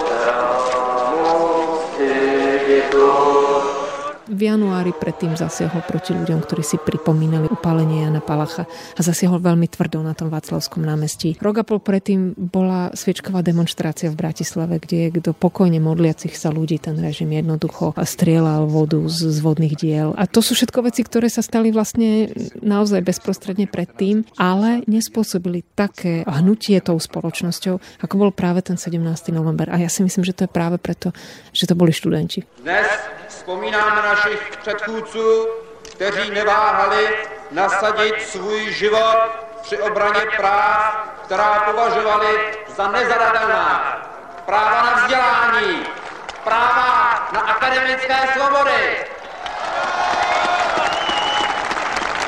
most v januári predtým zasiahol proti ľuďom, ktorí si pripomínali upálenie Jana Palacha a zasiahol veľmi tvrdo na tom Václavskom námestí. Rok a pol predtým bola sviečková demonstrácia v Bratislave, kde do pokojne modliacich sa ľudí ten režim jednoducho strieľal vodu z, z vodných diel. A to sú všetko veci, ktoré sa stali vlastne naozaj bezprostredne predtým, ale nespôsobili také hnutie tou spoločnosťou, ako bol práve ten 17. november. A ja si myslím, že to je práve preto, že to boli študenti. Dnes vzpomínáme na našich předchůdců, kteří neváhali nasadit svůj život při obraně práv, která považovali za nezadatelná. Práva na vzdělání, práva na akademické svobody,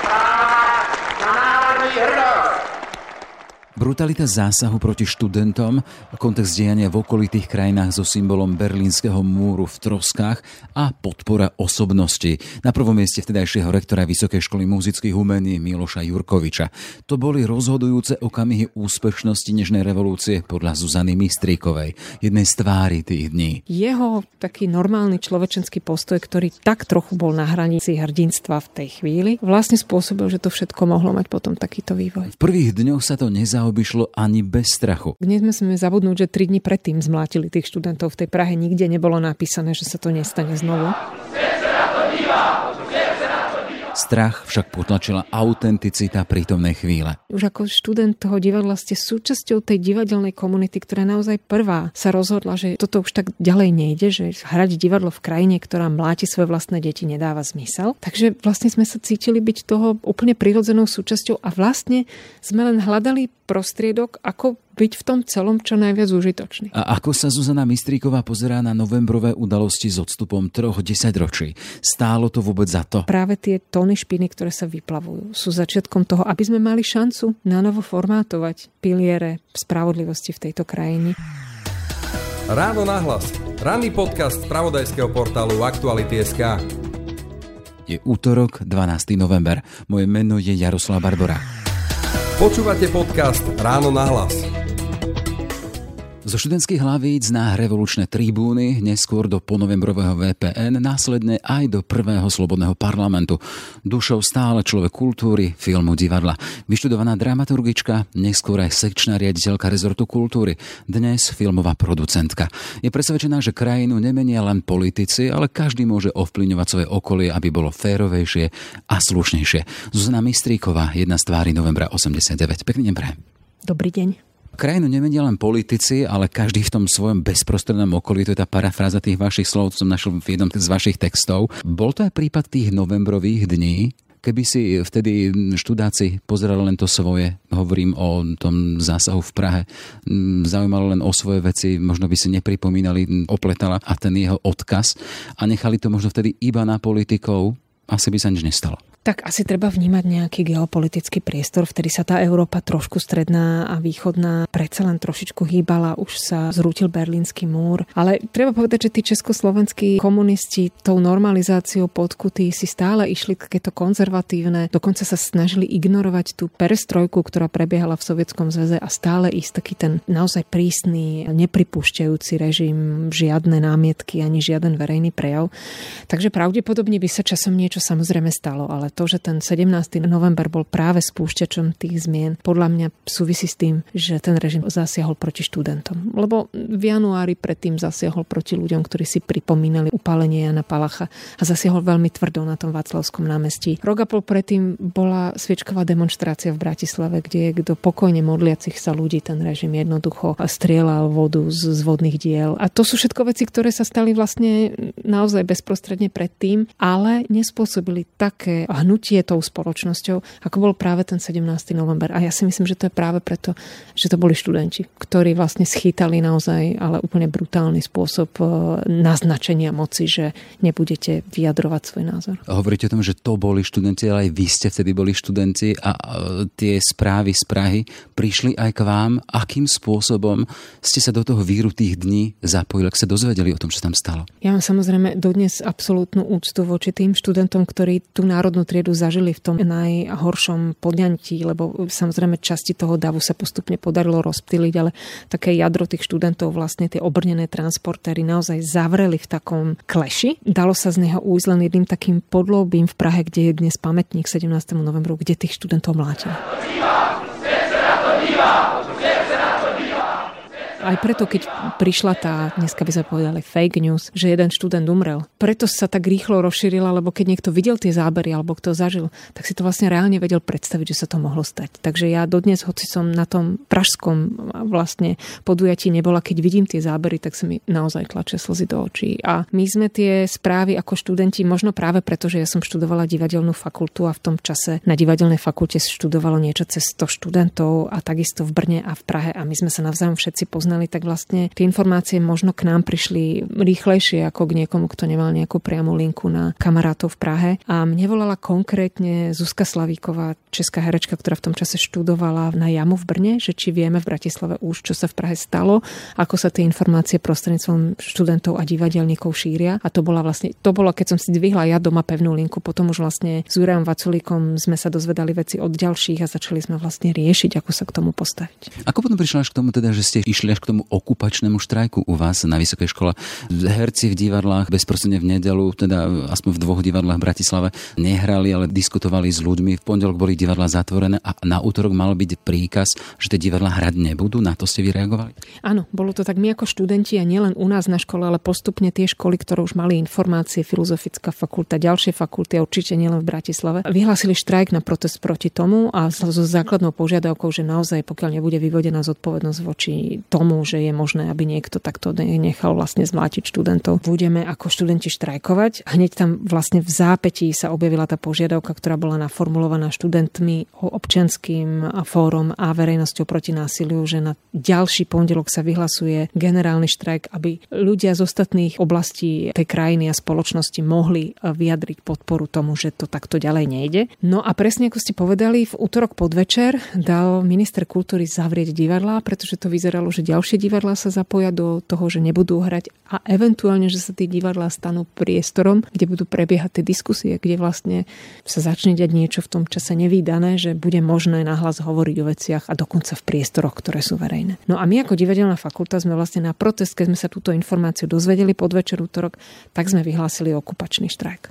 práva na národní hrdost, Brutalita zásahu proti študentom, kontext dejania v okolitých krajinách so symbolom berlínskeho múru v troskách a podpora osobnosti. Na prvom mieste vtedajšieho rektora Vysokej školy muzických umení Miloša Jurkoviča. To boli rozhodujúce okamihy úspešnosti Nežnej revolúcie podľa Zuzany Mistríkovej, jednej z tvári tých dní. Jeho taký normálny človečenský postoj, ktorý tak trochu bol na hranici hrdinstva v tej chvíli, vlastne spôsobil, že to všetko mohlo mať potom takýto vývoj. V prvých dňoch sa to nezaujímavé nezaobišlo ani bez strachu. sme zabudnúť, že tri dni predtým zmlátili tých študentov v tej Prahe. Nikde nebolo napísané, že sa to nestane znovu. Strach však potlačila autenticita prítomnej chvíle. Už ako študent toho divadla ste súčasťou tej divadelnej komunity, ktorá naozaj prvá sa rozhodla, že toto už tak ďalej nejde, že hrať divadlo v krajine, ktorá mláti svoje vlastné deti, nedáva zmysel. Takže vlastne sme sa cítili byť toho úplne prirodzenou súčasťou a vlastne sme len hľadali prostriedok, ako byť v tom celom čo najviac užitočný. A ako sa Zuzana Mistríková pozerá na novembrové udalosti s odstupom troch desaťročí? Stálo to vôbec za to? Práve tie tóny špiny, ktoré sa vyplavujú, sú začiatkom toho, aby sme mali šancu na novo formátovať piliere spravodlivosti v tejto krajine. Ráno nahlas. Ranný podcast z pravodajského portálu Aktuality.sk Je útorok, 12. november. Moje meno je Jaroslav Barbora. Počúvate podcast Ráno na hlas. Zo študentských hlavíc na revolučné tribúny, neskôr do ponovembrového VPN, následne aj do prvého slobodného parlamentu. Dušou stále človek kultúry, filmu, divadla. Vyštudovaná dramaturgička, neskôr aj sekčná riaditeľka rezortu kultúry, dnes filmová producentka. Je presvedčená, že krajinu nemenia len politici, ale každý môže ovplyvňovať svoje okolie, aby bolo férovejšie a slušnejšie. Zuzana Mistríková, jedna z tvári novembra 89. Pekný deň pre. Dobrý deň. Krajinu nemenia len politici, ale každý v tom svojom bezprostrednom okolí, to je tá parafráza tých vašich slov, som našiel v jednom z vašich textov. Bol to aj prípad tých novembrových dní, keby si vtedy študáci pozerali len to svoje, hovorím o tom zásahu v Prahe, zaujímalo len o svoje veci, možno by si nepripomínali, opletala a ten jeho odkaz a nechali to možno vtedy iba na politikov, asi by sa nič nestalo. Tak asi treba vnímať nejaký geopolitický priestor, vtedy sa tá Európa trošku stredná a východná predsa len trošičku hýbala, už sa zrútil berlínsky múr. Ale treba povedať, že tí československí komunisti tou normalizáciou podkuty si stále išli takéto konzervatívne, dokonca sa snažili ignorovať tú perestrojku, ktorá prebiehala v Sovietskom zväze a stále ísť taký ten naozaj prísny, nepripúšťajúci režim, žiadne námietky ani žiaden verejný prejav. Takže pravdepodobne by sa časom niečo samozrejme stalo, ale to, že ten 17. november bol práve spúšťačom tých zmien, podľa mňa súvisí s tým, že ten režim zasiahol proti študentom. Lebo v januári predtým zasiahol proti ľuďom, ktorí si pripomínali upálenie Jana Palacha a zasiahol veľmi tvrdo na tom Václavskom námestí. Rok a pol predtým bola sviečková demonstrácia v Bratislave, kde do pokojne modliacich sa ľudí ten režim jednoducho strieľal vodu z, z vodných diel. A to sú všetko veci, ktoré sa stali vlastne naozaj bezprostredne predtým, ale nespôsobili také hnutie tou spoločnosťou, ako bol práve ten 17. november. A ja si myslím, že to je práve preto, že to boli študenti, ktorí vlastne schytali naozaj, ale úplne brutálny spôsob e, naznačenia moci, že nebudete vyjadrovať svoj názor. Hovoríte o tom, že to boli študenti, ale aj vy ste vtedy boli študenti a tie správy z Prahy prišli aj k vám. Akým spôsobom ste sa do toho víru tých dní zapojili, ak sa dozvedeli o tom, čo tam stalo? Ja mám samozrejme dodnes absolútnu úctu voči tým študentom, ktorí tú národnú triedu zažili v tom najhoršom podňantí, lebo samozrejme časti toho davu sa postupne podarilo rozptýliť, ale také jadro tých študentov, vlastne tie obrnené transportéry naozaj zavreli v takom kleši. Dalo sa z neho újsť len jedným takým podlobím v Prahe, kde je dnes pamätník 17. novembru, kde tých študentov mlátil. Aj preto, keď prišla tá, dneska by sme povedali fake news, že jeden študent umrel. Preto sa tak rýchlo rozšírila, lebo keď niekto videl tie zábery alebo kto zažil, tak si to vlastne reálne vedel predstaviť, že sa to mohlo stať. Takže ja dodnes, hoci som na tom pražskom vlastne podujatí nebola, keď vidím tie zábery, tak sa mi naozaj tlačia slzy do očí. A my sme tie správy ako študenti, možno práve preto, že ja som študovala divadelnú fakultu a v tom čase na divadelnej fakulte študovalo niečo cez 100 študentov a takisto v Brne a v Prahe a my sme sa navzájom všetci poznali poznali, tak vlastne tie informácie možno k nám prišli rýchlejšie ako k niekomu, kto nemal nejakú priamu linku na kamarátov v Prahe. A mne volala konkrétne Zuzka Slavíková, česká herečka, ktorá v tom čase študovala na Jamu v Brne, že či vieme v Bratislave už, čo sa v Prahe stalo, ako sa tie informácie prostredníctvom študentov a divadelníkov šíria. A to bola vlastne, to bolo, keď som si dvihla ja doma pevnú linku, potom už vlastne s Jurajom Vaculíkom sme sa dozvedali veci od ďalších a začali sme vlastne riešiť, ako sa k tomu postaviť. Ako potom prišla až k tomu teda, že ste išli až k tomu okupačnému štrajku u vás na vysokej škole. Herci v divadlách bezprostredne v nedelu, teda aspoň v dvoch divadlách v Bratislave, nehrali, ale diskutovali s ľuďmi. V pondelok boli divadlá zatvorené a na útorok mal byť príkaz, že tie divadlá hrať nebudú. Na to ste vy reagovali? Áno, bolo to tak my ako študenti a nielen u nás na škole, ale postupne tie školy, ktoré už mali informácie, filozofická fakulta, ďalšie fakulty, a určite nielen v Bratislave, vyhlásili štrajk na protest proti tomu a so základnou požiadavkou, že naozaj pokiaľ nebude vyvodená zodpovednosť voči tomu, že je možné, aby niekto takto nechal vlastne zmlátiť študentov. Budeme ako študenti štrajkovať. Hneď tam vlastne v zápetí sa objavila tá požiadavka, ktorá bola naformulovaná študentmi o občianským fórom a verejnosťou proti násiliu, že na ďalší pondelok sa vyhlasuje generálny štrajk, aby ľudia z ostatných oblastí tej krajiny a spoločnosti mohli vyjadriť podporu tomu, že to takto ďalej nejde. No a presne ako ste povedali, v útorok podvečer dal minister kultúry zavrieť divadlá, pretože to vyzeralo, že ďalšie divadlá sa zapoja do toho, že nebudú hrať a eventuálne, že sa tie divadlá stanú priestorom, kde budú prebiehať tie diskusie, kde vlastne sa začne diať niečo v tom čase nevýdané, že bude možné nahlas hovoriť o veciach a dokonca v priestoroch, ktoré sú verejné. No a my ako divadelná fakulta sme vlastne na protest, keď sme sa túto informáciu dozvedeli podvečer útorok, tak sme vyhlásili okupačný štrajk.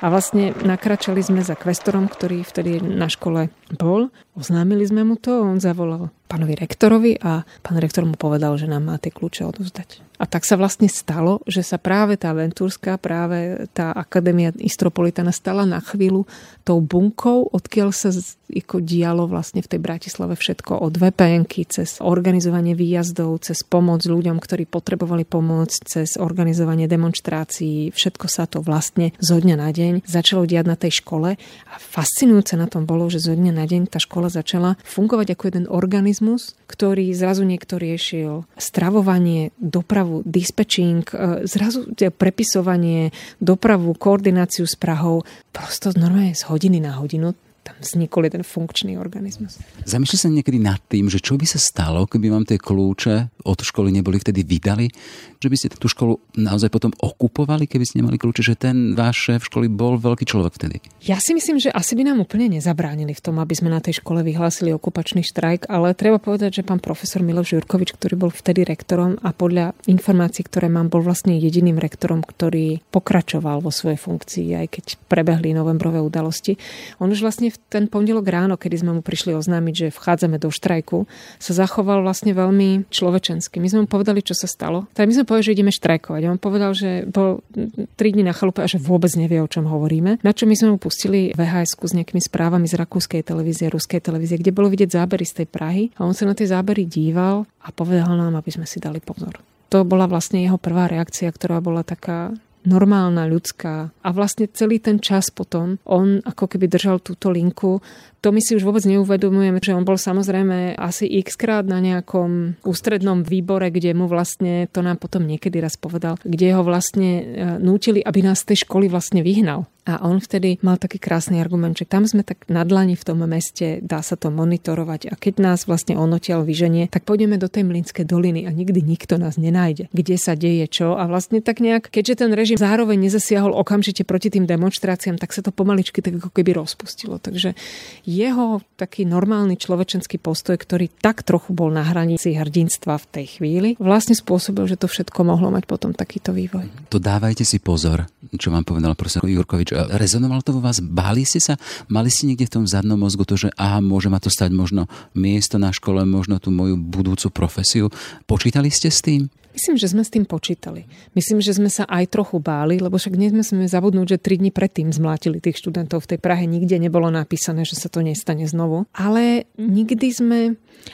A vlastne nakračali sme za kvestorom, ktorý vtedy na škole bol. Oznámili sme mu to, on zavolal pánovi rektorovi a pán rektor mu povedal, že nám má tie kľúče odovzdať. A tak sa vlastne stalo, že sa práve tá Ventúrská, práve tá Akadémia Istropolitana stala na chvíľu tou bunkou, odkiaľ sa ako dialo vlastne v tej Bratislave všetko od vpn cez organizovanie výjazdov, cez pomoc ľuďom, ktorí potrebovali pomoc, cez organizovanie demonstrácií. Všetko sa to vlastne zo dňa na deň začalo diať na tej škole a fascinujúce na tom bolo, že zo dňa na deň tá škola začala fungovať ako jeden organizmus mechanizmus, ktorý zrazu niekto riešil stravovanie, dopravu, dispečing, e, zrazu prepisovanie, dopravu, koordináciu s Prahou. Prosto normálne z hodiny na hodinu tam vznikol jeden funkčný organizmus. Zamýšľa sa niekedy nad tým, že čo by sa stalo, keby vám tie kľúče od školy neboli vtedy vydali? Že by ste tú školu naozaj potom okupovali, keby ste nemali kľúče, že ten váš šéf školy bol veľký človek vtedy? Ja si myslím, že asi by nám úplne nezabránili v tom, aby sme na tej škole vyhlásili okupačný štrajk, ale treba povedať, že pán profesor Miloš Jurkovič, ktorý bol vtedy rektorom a podľa informácií, ktoré mám, bol vlastne jediným rektorom, ktorý pokračoval vo svojej funkcii, aj keď prebehli novembrové udalosti. On už vlastne v ten pondelok ráno, kedy sme mu prišli oznámiť, že vchádzame do štrajku, sa zachoval vlastne veľmi človečensky. My sme mu povedali, čo sa stalo. Tak my sme povedali, že ideme štrajkovať. On povedal, že bol 3 dní na chalupe a že vôbec nevie, o čom hovoríme. Na čo my sme mu pustili VHS s nejakými správami z rakúskej televízie, ruskej televízie, kde bolo vidieť zábery z tej Prahy. A on sa na tie zábery díval a povedal nám, aby sme si dali pozor. To bola vlastne jeho prvá reakcia, ktorá bola taká normálna, ľudská. A vlastne celý ten čas potom on ako keby držal túto linku. To my si už vôbec neuvedomujeme, že on bol samozrejme asi x krát na nejakom ústrednom výbore, kde mu vlastne, to nám potom niekedy raz povedal, kde ho vlastne e, nútili, aby nás z tej školy vlastne vyhnal A on vtedy mal taký krásny argument, že tam sme tak na dlani v tom meste, dá sa to monitorovať a keď nás vlastne on odtiaľ vyženie, tak pôjdeme do tej Mlinskej doliny a nikdy nikto nás nenájde, kde sa deje čo a vlastne tak nejak, keďže ten režim zároveň nezasiahol okamžite proti tým demonstráciám, tak sa to pomaličky tak ako keby rozpustilo. Takže jeho taký normálny človečenský postoj, ktorý tak trochu bol na hranici hrdinstva v tej chvíli, vlastne spôsobil, že to všetko mohlo mať potom takýto vývoj. To dávajte si pozor, čo vám povedal profesor Jurkovič Rezonovalo to vo vás? Báli ste sa? Mali ste niekde v tom zadnom mozgu to, že aha, môže ma to stať možno miesto na škole, možno tú moju budúcu profesiu? Počítali ste s tým? Myslím, že sme s tým počítali. Myslím, že sme sa aj trochu báli, lebo však sme zabudnúť, že tri dni predtým zmlátili tých študentov v tej Prahe. Nikde nebolo napísané, že sa to nestane znovu. Ale nikdy sme,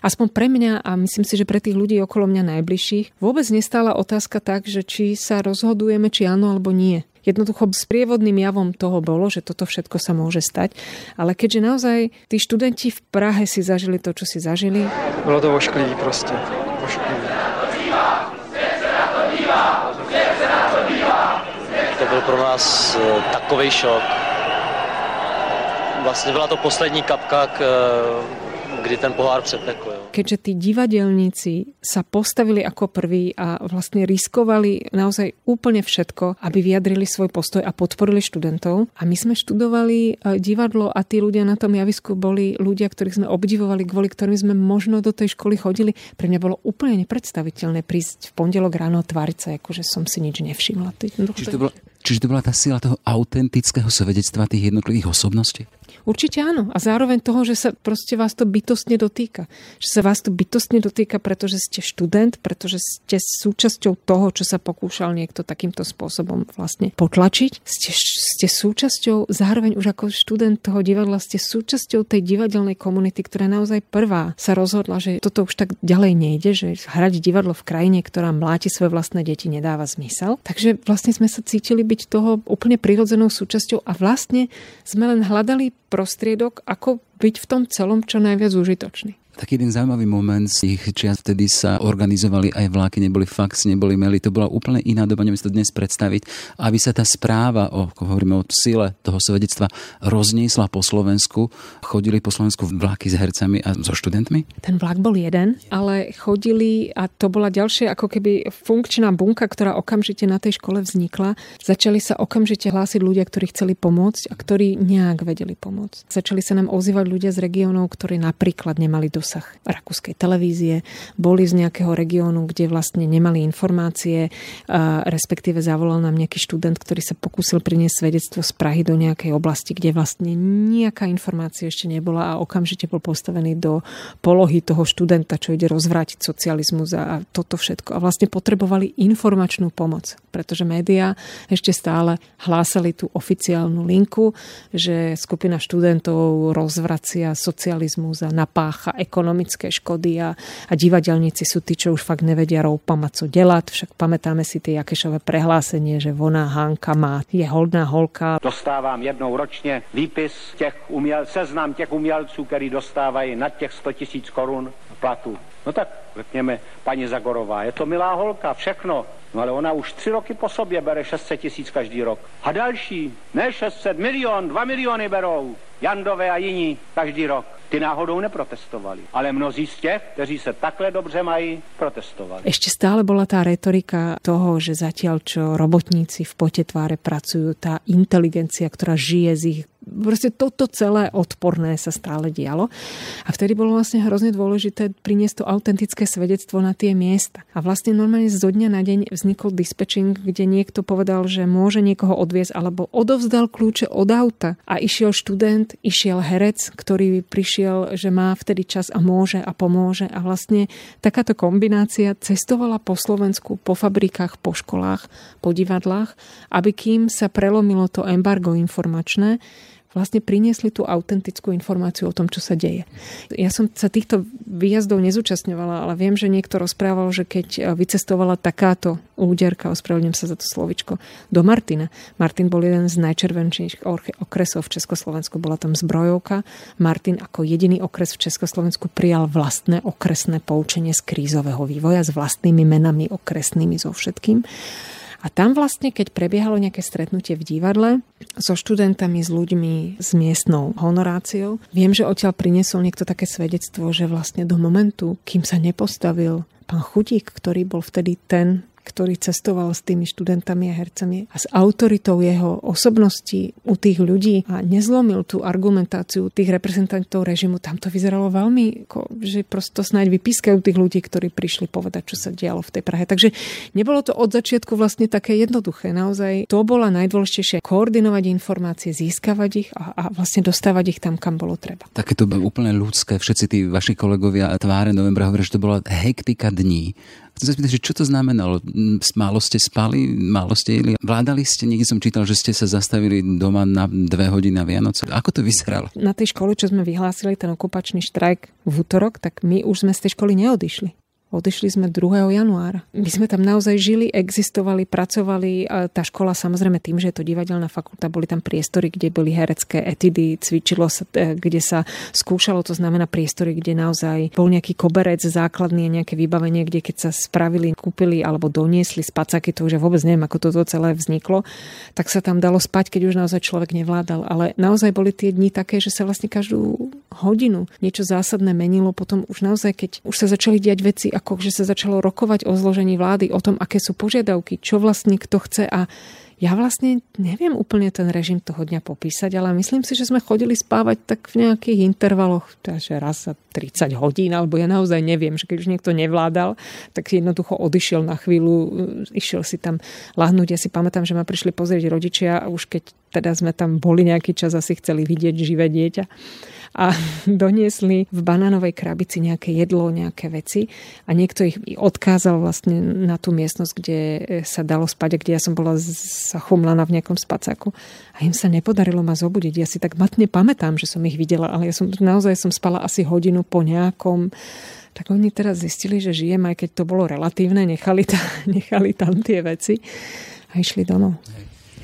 aspoň pre mňa a myslím si, že pre tých ľudí okolo mňa najbližších, vôbec nestála otázka tak, že či sa rozhodujeme, či áno alebo nie. Jednoducho sprievodným javom toho bolo, že toto všetko sa môže stať. Ale keďže naozaj tí študenti v Prahe si zažili to, čo si zažili. Bolo to vošklivý proste. Vošklivý. To byl pro nás e, takový šok. Vlastně byla to poslední kapka k kdy ten pohár přetekl. Keďže tí divadelníci sa postavili ako prví a vlastne riskovali naozaj úplne všetko, aby vyjadrili svoj postoj a podporili študentov. A my sme študovali e, divadlo a tí ľudia na tom javisku boli ľudia, ktorých sme obdivovali, kvôli ktorým sme možno do tej školy chodili. Pre mňa bolo úplne nepredstaviteľné prísť v pondelok ráno tváriť sa, ako že som si nič nevšimla. Čiže to, bolo, čiže to bola tá sila toho autentického svedectva tých jednotlivých osobností? Určite áno. A zároveň toho, že sa proste vás to bytostne dotýka. Že sa vás to bytostne dotýka, pretože ste študent, pretože ste súčasťou toho, čo sa pokúšal niekto takýmto spôsobom vlastne potlačiť. Ste, ste súčasťou, zároveň už ako študent toho divadla, ste súčasťou tej divadelnej komunity, ktorá naozaj prvá sa rozhodla, že toto už tak ďalej nejde, že hrať divadlo v krajine, ktorá mláti svoje vlastné deti, nedáva zmysel. Takže vlastne sme sa cítili byť toho úplne prirodzenou súčasťou a vlastne sme len hľadali prostriedok, ako byť v tom celom čo najviac užitočný. Taký jeden zaujímavý moment z ich čias, vtedy sa organizovali aj vláky, neboli fax, neboli maily, to bola úplne iná doba, neviem si to dnes predstaviť, aby sa tá správa, o, hovoríme o sile toho svedectva, rozniesla po Slovensku. Chodili po Slovensku vláky s hercami a so študentmi? Ten vlak bol jeden, ale chodili a to bola ďalšia ako keby funkčná bunka, ktorá okamžite na tej škole vznikla. Začali sa okamžite hlásiť ľudia, ktorí chceli pomôcť a ktorí nejak vedeli pomôcť. Začali sa nám ozývať ľudia z regiónov, ktorí napríklad nemali dosť dosah rakúskej televízie, boli z nejakého regiónu, kde vlastne nemali informácie, respektíve zavolal nám nejaký študent, ktorý sa pokúsil priniesť svedectvo z Prahy do nejakej oblasti, kde vlastne nejaká informácia ešte nebola a okamžite bol postavený do polohy toho študenta, čo ide rozvrátiť socializmus a toto všetko. A vlastne potrebovali informačnú pomoc, pretože médiá ešte stále hlásali tú oficiálnu linku, že skupina študentov rozvracia socializmus a napácha ekonomiku ekonomické škody a, a divadelníci sú tí, čo už fakt nevedia roupama co delať. Však pamätáme si tie Jakešové prehlásenie, že ona Hanka má, je holdná holka. Dostávám jednou ročně výpis těch uměl, seznam těch umělců, který dostávají nad těch 100 tisíc korun platu. No tak řekněme, paní Zagorová, je to milá holka, všechno. No ale ona už tři roky po sobě bere 600 tisíc každý rok. A další, ne 600, milion, dva miliony berou. Jandové a jiní každý rok. Ty náhodou neprotestovali, ale mnozí z těch, kteří se takhle dobře mají, protestovali. Ešte stále bola tá retorika toho, že zatiaľ čo robotníci v pote tváre pracujú, tá inteligencia, ktorá žije z ich proste toto celé odporné sa stále dialo. A vtedy bolo vlastne hrozne dôležité priniesť to autentické svedectvo na tie miesta. A vlastne normálne zo dňa na deň vznikol dispečing, kde niekto povedal, že môže niekoho odviezť alebo odovzdal kľúče od auta a išiel študent, išiel herec, ktorý prišiel, že má vtedy čas a môže a pomôže. A vlastne takáto kombinácia cestovala po Slovensku, po fabrikách, po školách, po divadlách, aby kým sa prelomilo to embargo informačné, vlastne priniesli tú autentickú informáciu o tom, čo sa deje. Ja som sa týchto výjazdov nezúčastňovala, ale viem, že niekto rozprával, že keď e, vycestovala takáto úderka, ospravedlňujem sa za to slovičko, do Martina. Martin bol jeden z najčervenčnejších okresov v Československu, bola tam zbrojovka. Martin ako jediný okres v Československu prijal vlastné okresné poučenie z krízového vývoja s vlastnými menami okresnými so všetkým. A tam vlastne, keď prebiehalo nejaké stretnutie v divadle so študentami, s ľuďmi, s miestnou honoráciou, viem, že odtiaľ priniesol niekto také svedectvo, že vlastne do momentu, kým sa nepostavil pán Chudík, ktorý bol vtedy ten, ktorý cestoval s tými študentami a hercami a s autoritou jeho osobnosti u tých ľudí a nezlomil tú argumentáciu tých reprezentantov režimu, tam to vyzeralo veľmi, ako, že prosto snáď vypískajú tých ľudí, ktorí prišli povedať, čo sa dialo v tej Prahe. Takže nebolo to od začiatku vlastne také jednoduché. Naozaj to bola najdôležitejšie koordinovať informácie, získavať ich a, a vlastne dostávať ich tam, kam bolo treba. Takéto úplne ľudské, všetci tí vaši kolegovia tváre novembra hovoria, že to bola hektika dní Chcem sa spýtať, že čo to znamenalo? Málo ste spali, málo ste jedli? Vládali ste? Niekde som čítal, že ste sa zastavili doma na dve hodiny na Vianoce. Ako to vyzeralo? Na tej škole, čo sme vyhlásili, ten okupačný štrajk v útorok, tak my už sme z tej školy neodišli. Odišli sme 2. januára. My sme tam naozaj žili, existovali, pracovali. Tá škola samozrejme tým, že je to divadelná fakulta, boli tam priestory, kde boli herecké etidy, cvičilo sa, e, kde sa skúšalo, to znamená priestory, kde naozaj bol nejaký koberec základný a nejaké vybavenie, kde keď sa spravili, kúpili alebo doniesli spacáky, to už ja vôbec neviem, ako toto celé vzniklo, tak sa tam dalo spať, keď už naozaj človek nevládal. Ale naozaj boli tie dni také, že sa vlastne každú hodinu niečo zásadné menilo. Potom už naozaj, keď už sa začali diať veci ako že sa začalo rokovať o zložení vlády, o tom, aké sú požiadavky, čo vlastne kto chce a ja vlastne neviem úplne ten režim toho dňa popísať, ale myslím si, že sme chodili spávať tak v nejakých intervaloch, takže raz za 30 hodín, alebo ja naozaj neviem, že keď už niekto nevládal, tak jednoducho odišiel na chvíľu, išiel si tam lahnúť. Ja si pamätám, že ma prišli pozrieť rodičia a už keď teda sme tam boli nejaký čas, asi chceli vidieť živé dieťa a doniesli v banánovej krabici nejaké jedlo, nejaké veci a niekto ich odkázal vlastne na tú miestnosť, kde sa dalo spať a kde ja som bola zachumlaná v nejakom spacáku a im sa nepodarilo ma zobudiť. Ja si tak matne pamätám, že som ich videla, ale ja som naozaj som spala asi hodinu po nejakom tak oni teraz zistili, že žijem, aj keď to bolo relatívne, nechali, ta, nechali tam tie veci a išli domov.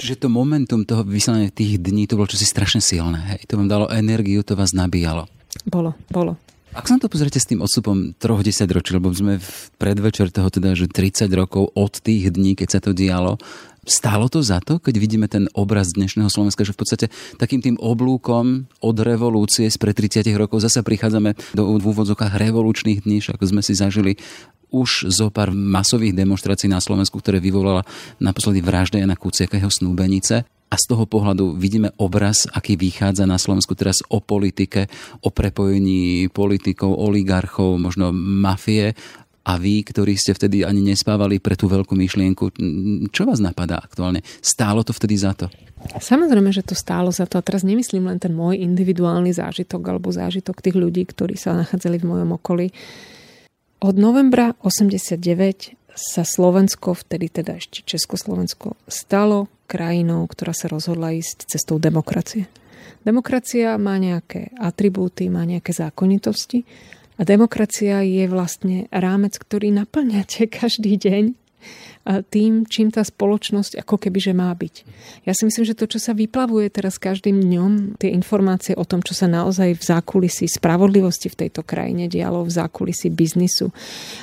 Čiže to momentum toho vysielania tých dní, to bolo čosi strašne silné. Hej. To vám dalo energiu, to vás nabíjalo. Bolo, bolo. Ak sa to pozrite s tým odstupom troch desať ročí, lebo sme v predvečer toho teda, že 30 rokov od tých dní, keď sa to dialo, Stálo to za to, keď vidíme ten obraz dnešného Slovenska, že v podstate takým tým oblúkom od revolúcie z pred 30 rokov zase prichádzame do úvodzokách revolučných dní, ako sme si zažili už zo pár masových demonstrácií na Slovensku, ktoré vyvolala naposledy vražda Jana Kuciaka jeho snúbenice. A z toho pohľadu vidíme obraz, aký vychádza na Slovensku teraz o politike, o prepojení politikov, oligarchov, možno mafie a vy, ktorí ste vtedy ani nespávali pre tú veľkú myšlienku, čo vás napadá aktuálne? Stálo to vtedy za to? Samozrejme, že to stálo za to. A teraz nemyslím len ten môj individuálny zážitok alebo zážitok tých ľudí, ktorí sa nachádzali v mojom okolí. Od novembra 89 sa Slovensko, vtedy teda ešte Československo, stalo krajinou, ktorá sa rozhodla ísť cestou demokracie. Demokracia má nejaké atribúty, má nejaké zákonitosti a demokracia je vlastne rámec, ktorý naplňate každý deň tým, čím tá spoločnosť ako keby, že má byť. Ja si myslím, že to, čo sa vyplavuje teraz každým dňom, tie informácie o tom, čo sa naozaj v zákulisí spravodlivosti v tejto krajine dialo, v zákulisí biznisu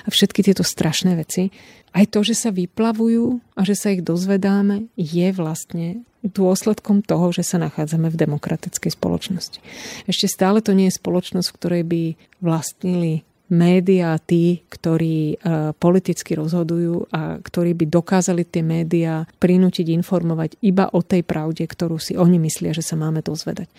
a všetky tieto strašné veci, aj to, že sa vyplavujú a že sa ich dozvedáme, je vlastne dôsledkom toho, že sa nachádzame v demokratickej spoločnosti. Ešte stále to nie je spoločnosť, v ktorej by vlastnili médiá tí, ktorí e, politicky rozhodujú a ktorí by dokázali tie médiá prinútiť informovať iba o tej pravde, ktorú si oni myslia, že sa máme dozvedať.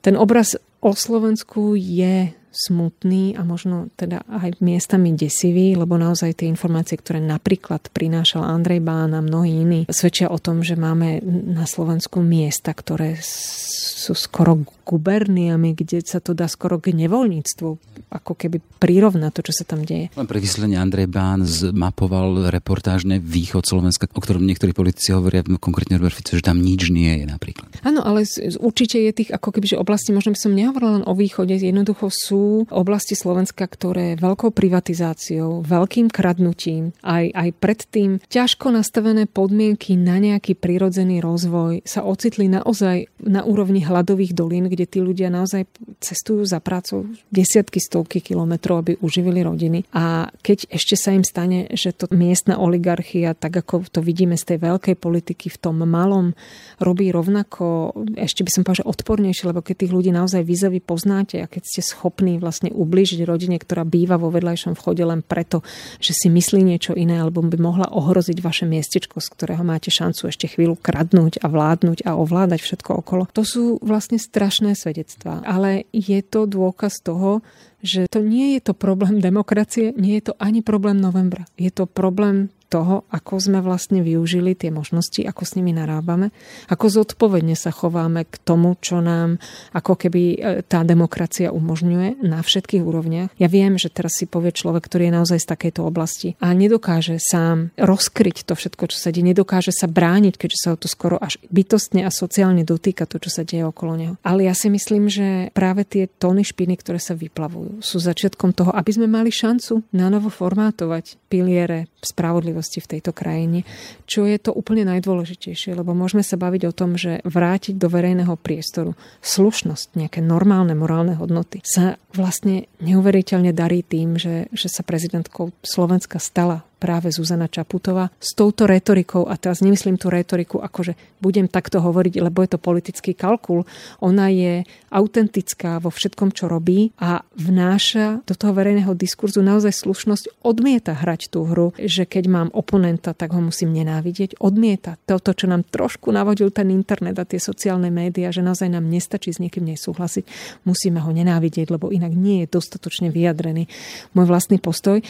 Ten obraz o Slovensku je smutný a možno teda aj miestami desivý, lebo naozaj tie informácie, ktoré napríklad prinášal Andrej Bán a mnohí iní, svedčia o tom, že máme na Slovensku miesta, ktoré sú skoro guberniami, kde sa to dá skoro k nevoľníctvu, ako keby prirovna to, čo sa tam deje. Len pre vysvetlenie Andrej Bán zmapoval reportážne východ Slovenska, o ktorom niektorí politici hovoria, konkrétne Robert Fico, že tam nič nie je napríklad. Áno, ale určite je tých ako keby, že oblasti, možno by som nehovorila len o východe, jednoducho sú oblasti Slovenska, ktoré veľkou privatizáciou, veľkým kradnutím, aj, aj predtým ťažko nastavené podmienky na nejaký prirodzený rozvoj sa ocitli naozaj na úrovni hladových dolín, kde tí ľudia naozaj cestujú za prácou desiatky, stovky kilometrov, aby uživili rodiny. A keď ešte sa im stane, že to miestna oligarchia, tak ako to vidíme z tej veľkej politiky v tom malom, robí rovnako, ešte by som povedal, odpornejšie, lebo keď tých ľudí naozaj výzavy poznáte a keď ste schopní vlastne ublížiť rodine, ktorá býva vo vedľajšom vchode len preto, že si myslí niečo iné alebo by mohla ohroziť vaše miestečko, z ktorého máte šancu ešte chvíľu kradnúť a vládnuť a ovládať všetko okolo. To sú vlastne strašné svedectvá, ale je to dôkaz toho, že to nie je to problém demokracie, nie je to ani problém novembra. Je to problém toho, ako sme vlastne využili tie možnosti, ako s nimi narábame, ako zodpovedne sa chováme k tomu, čo nám ako keby e, tá demokracia umožňuje na všetkých úrovniach. Ja viem, že teraz si povie človek, ktorý je naozaj z takejto oblasti a nedokáže sám rozkryť to všetko, čo sa deje, nedokáže sa brániť, keďže sa ho to skoro až bytostne a sociálne dotýka to, čo sa deje okolo neho. Ale ja si myslím, že práve tie tóny špiny, ktoré sa vyplavujú, sú začiatkom toho, aby sme mali šancu na novo formátovať piliere spravodlivosti spravodlivosti v tejto krajine, čo je to úplne najdôležitejšie, lebo môžeme sa baviť o tom, že vrátiť do verejného priestoru slušnosť, nejaké normálne morálne hodnoty sa vlastne neuveriteľne darí tým, že, že sa prezidentkou Slovenska stala práve Zuzana Čaputová s touto retorikou, a teraz nemyslím tú retoriku ako, že budem takto hovoriť, lebo je to politický kalkul, ona je autentická vo všetkom, čo robí a vnáša do toho verejného diskurzu naozaj slušnosť, odmieta hrať tú hru, že keď mám oponenta, tak ho musím nenávidieť, odmieta toto, čo nám trošku navodil ten internet a tie sociálne médiá, že naozaj nám nestačí s niekým nesúhlasiť, musíme ho nenávidieť, lebo inak nie je dostatočne vyjadrený môj vlastný postoj.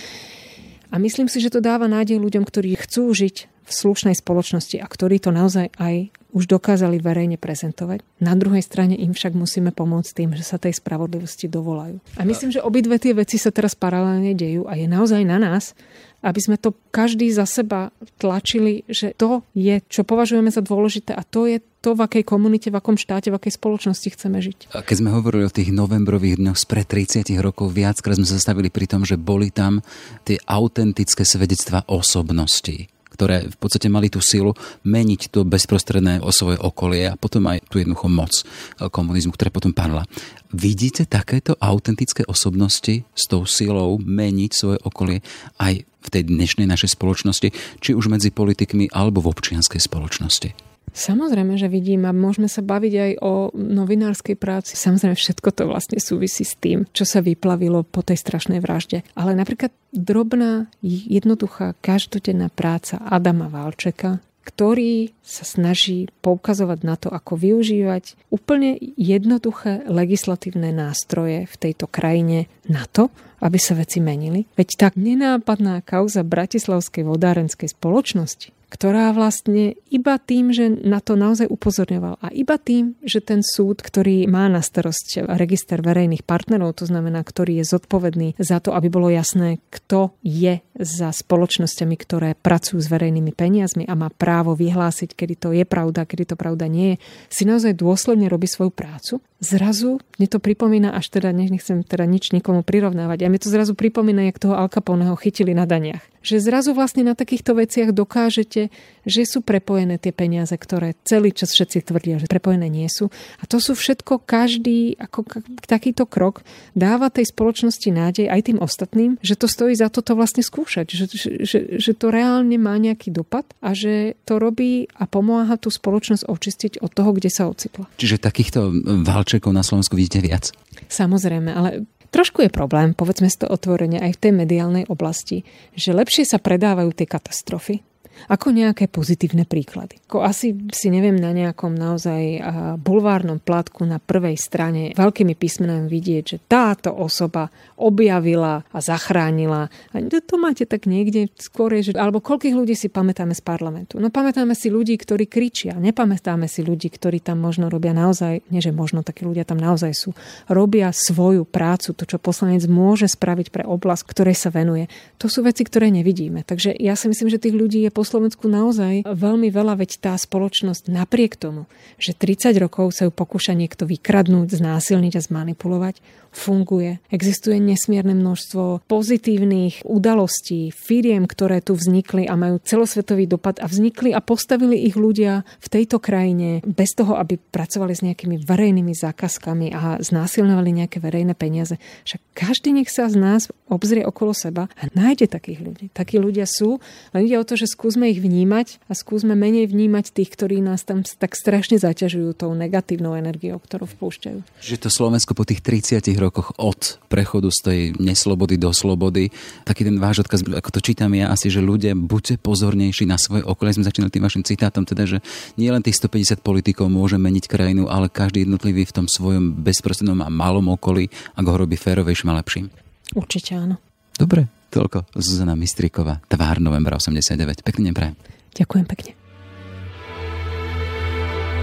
A myslím si, že to dáva nádej ľuďom, ktorí chcú žiť v slušnej spoločnosti a ktorí to naozaj aj už dokázali verejne prezentovať. Na druhej strane im však musíme pomôcť tým, že sa tej spravodlivosti dovolajú. A myslím, že obidve tie veci sa teraz paralelne dejú a je naozaj na nás, aby sme to každý za seba tlačili, že to je, čo považujeme za dôležité a to je to, v akej komunite, v akom štáte, v akej spoločnosti chceme žiť. A keď sme hovorili o tých novembrových dňoch spred 30 rokov, viackrát sme sa zastavili pri tom, že boli tam tie autentické svedectvá osobností ktoré v podstate mali tú silu meniť to bezprostredné o svoje okolie a potom aj tú jednoducho moc eh, komunizmu, ktorá potom padla. Vidíte takéto autentické osobnosti s tou silou meniť svoje okolie aj v tej dnešnej našej spoločnosti, či už medzi politikmi alebo v občianskej spoločnosti? Samozrejme, že vidím a môžeme sa baviť aj o novinárskej práci. Samozrejme, všetko to vlastne súvisí s tým, čo sa vyplavilo po tej strašnej vražde. Ale napríklad drobná, jednoduchá, každodenná práca Adama Valčeka, ktorý sa snaží poukazovať na to, ako využívať úplne jednoduché legislatívne nástroje v tejto krajine na to, aby sa veci menili. Veď tak nenápadná kauza Bratislavskej vodárenskej spoločnosti ktorá vlastne iba tým, že na to naozaj upozorňoval a iba tým, že ten súd, ktorý má na starosť register verejných partnerov, to znamená, ktorý je zodpovedný za to, aby bolo jasné, kto je za spoločnosťami, ktoré pracujú s verejnými peniazmi a má právo vyhlásiť, kedy to je pravda, kedy to pravda nie je, si naozaj dôsledne robí svoju prácu. Zrazu mne to pripomína, až teda nechcem teda nič nikomu prirovnávať, a mne to zrazu pripomína, jak toho Al Caponeho chytili na daniach že zrazu vlastne na takýchto veciach dokážete, že sú prepojené tie peniaze, ktoré celý čas všetci tvrdia, že prepojené nie sú. A to sú všetko, každý ako takýto krok dáva tej spoločnosti nádej aj tým ostatným, že to stojí za to to vlastne skúšať, že, že, že, že to reálne má nejaký dopad a že to robí a pomáha tú spoločnosť očistiť od toho, kde sa ocitla. Čiže takýchto valčekov na Slovensku vidíte viac? Samozrejme, ale Trošku je problém, povedzme si to otvorene, aj v tej mediálnej oblasti, že lepšie sa predávajú tie katastrofy, ako nejaké pozitívne príklady. Ako asi si neviem na nejakom naozaj bulvárnom plátku na prvej strane veľkými písmenami vidieť, že táto osoba objavila a zachránila. A to máte tak niekde skôr, že, alebo koľkých ľudí si pamätáme z parlamentu. No pamätáme si ľudí, ktorí kričia. Nepamätáme si ľudí, ktorí tam možno robia naozaj, nie že možno takí ľudia tam naozaj sú, robia svoju prácu, to, čo poslanec môže spraviť pre oblasť, ktorej sa venuje. To sú veci, ktoré nevidíme. Takže ja si myslím, že tých ľudí je po Slovensku naozaj veľmi veľa, veď tá spoločnosť napriek tomu, že 30 rokov sa ju pokúša niekto vykradnúť, znásilniť a zmanipulovať, funguje. Existuje nesmierne množstvo pozitívnych udalostí, firiem, ktoré tu vznikli a majú celosvetový dopad a vznikli a postavili ich ľudia v tejto krajine bez toho, aby pracovali s nejakými verejnými zákazkami a znásilňovali nejaké verejné peniaze. Však každý nech sa z nás obzrie okolo seba a nájde takých ľudí. Takí ľudia sú, len ide o to, že skúsme ich vnímať a skúsme menej vnímať tých, ktorí nás tam tak strašne zaťažujú tou negatívnou energiou, ktorú vpúšťajú. Že to Slovensko po tých 30 rokoch od prechodu z tej neslobody do slobody. Taký ten váš odkaz, ako to čítam ja asi, že ľudia buďte pozornejší na svoje okolie. Sme začínali tým vašim citátom, teda, že nie len tých 150 politikov môže meniť krajinu, ale každý jednotlivý v tom svojom bezprostrednom a malom okolí, ak ho robí férovejším a lepším. Určite áno. Dobre, toľko Zuzana Mistriková, tvár novembra 89. Pekný deň prajem. Ďakujem pekne.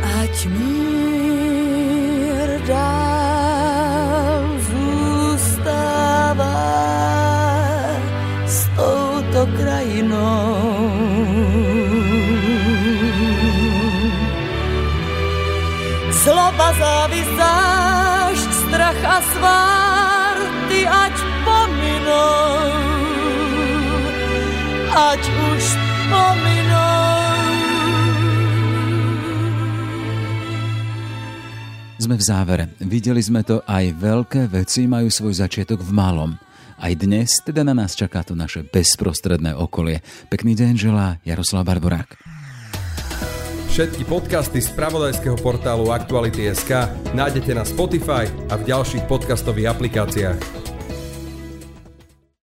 Ať mír dá Sme v závere. Videli sme to, aj veľké veci majú svoj začiatok v malom. Aj dnes teda na nás čaká to naše bezprostredné okolie. Pekný deň želá Jaroslav Barborák. Všetky podcasty z pravodajského portálu Aktuality.sk nájdete na Spotify a v ďalších podcastových aplikáciách.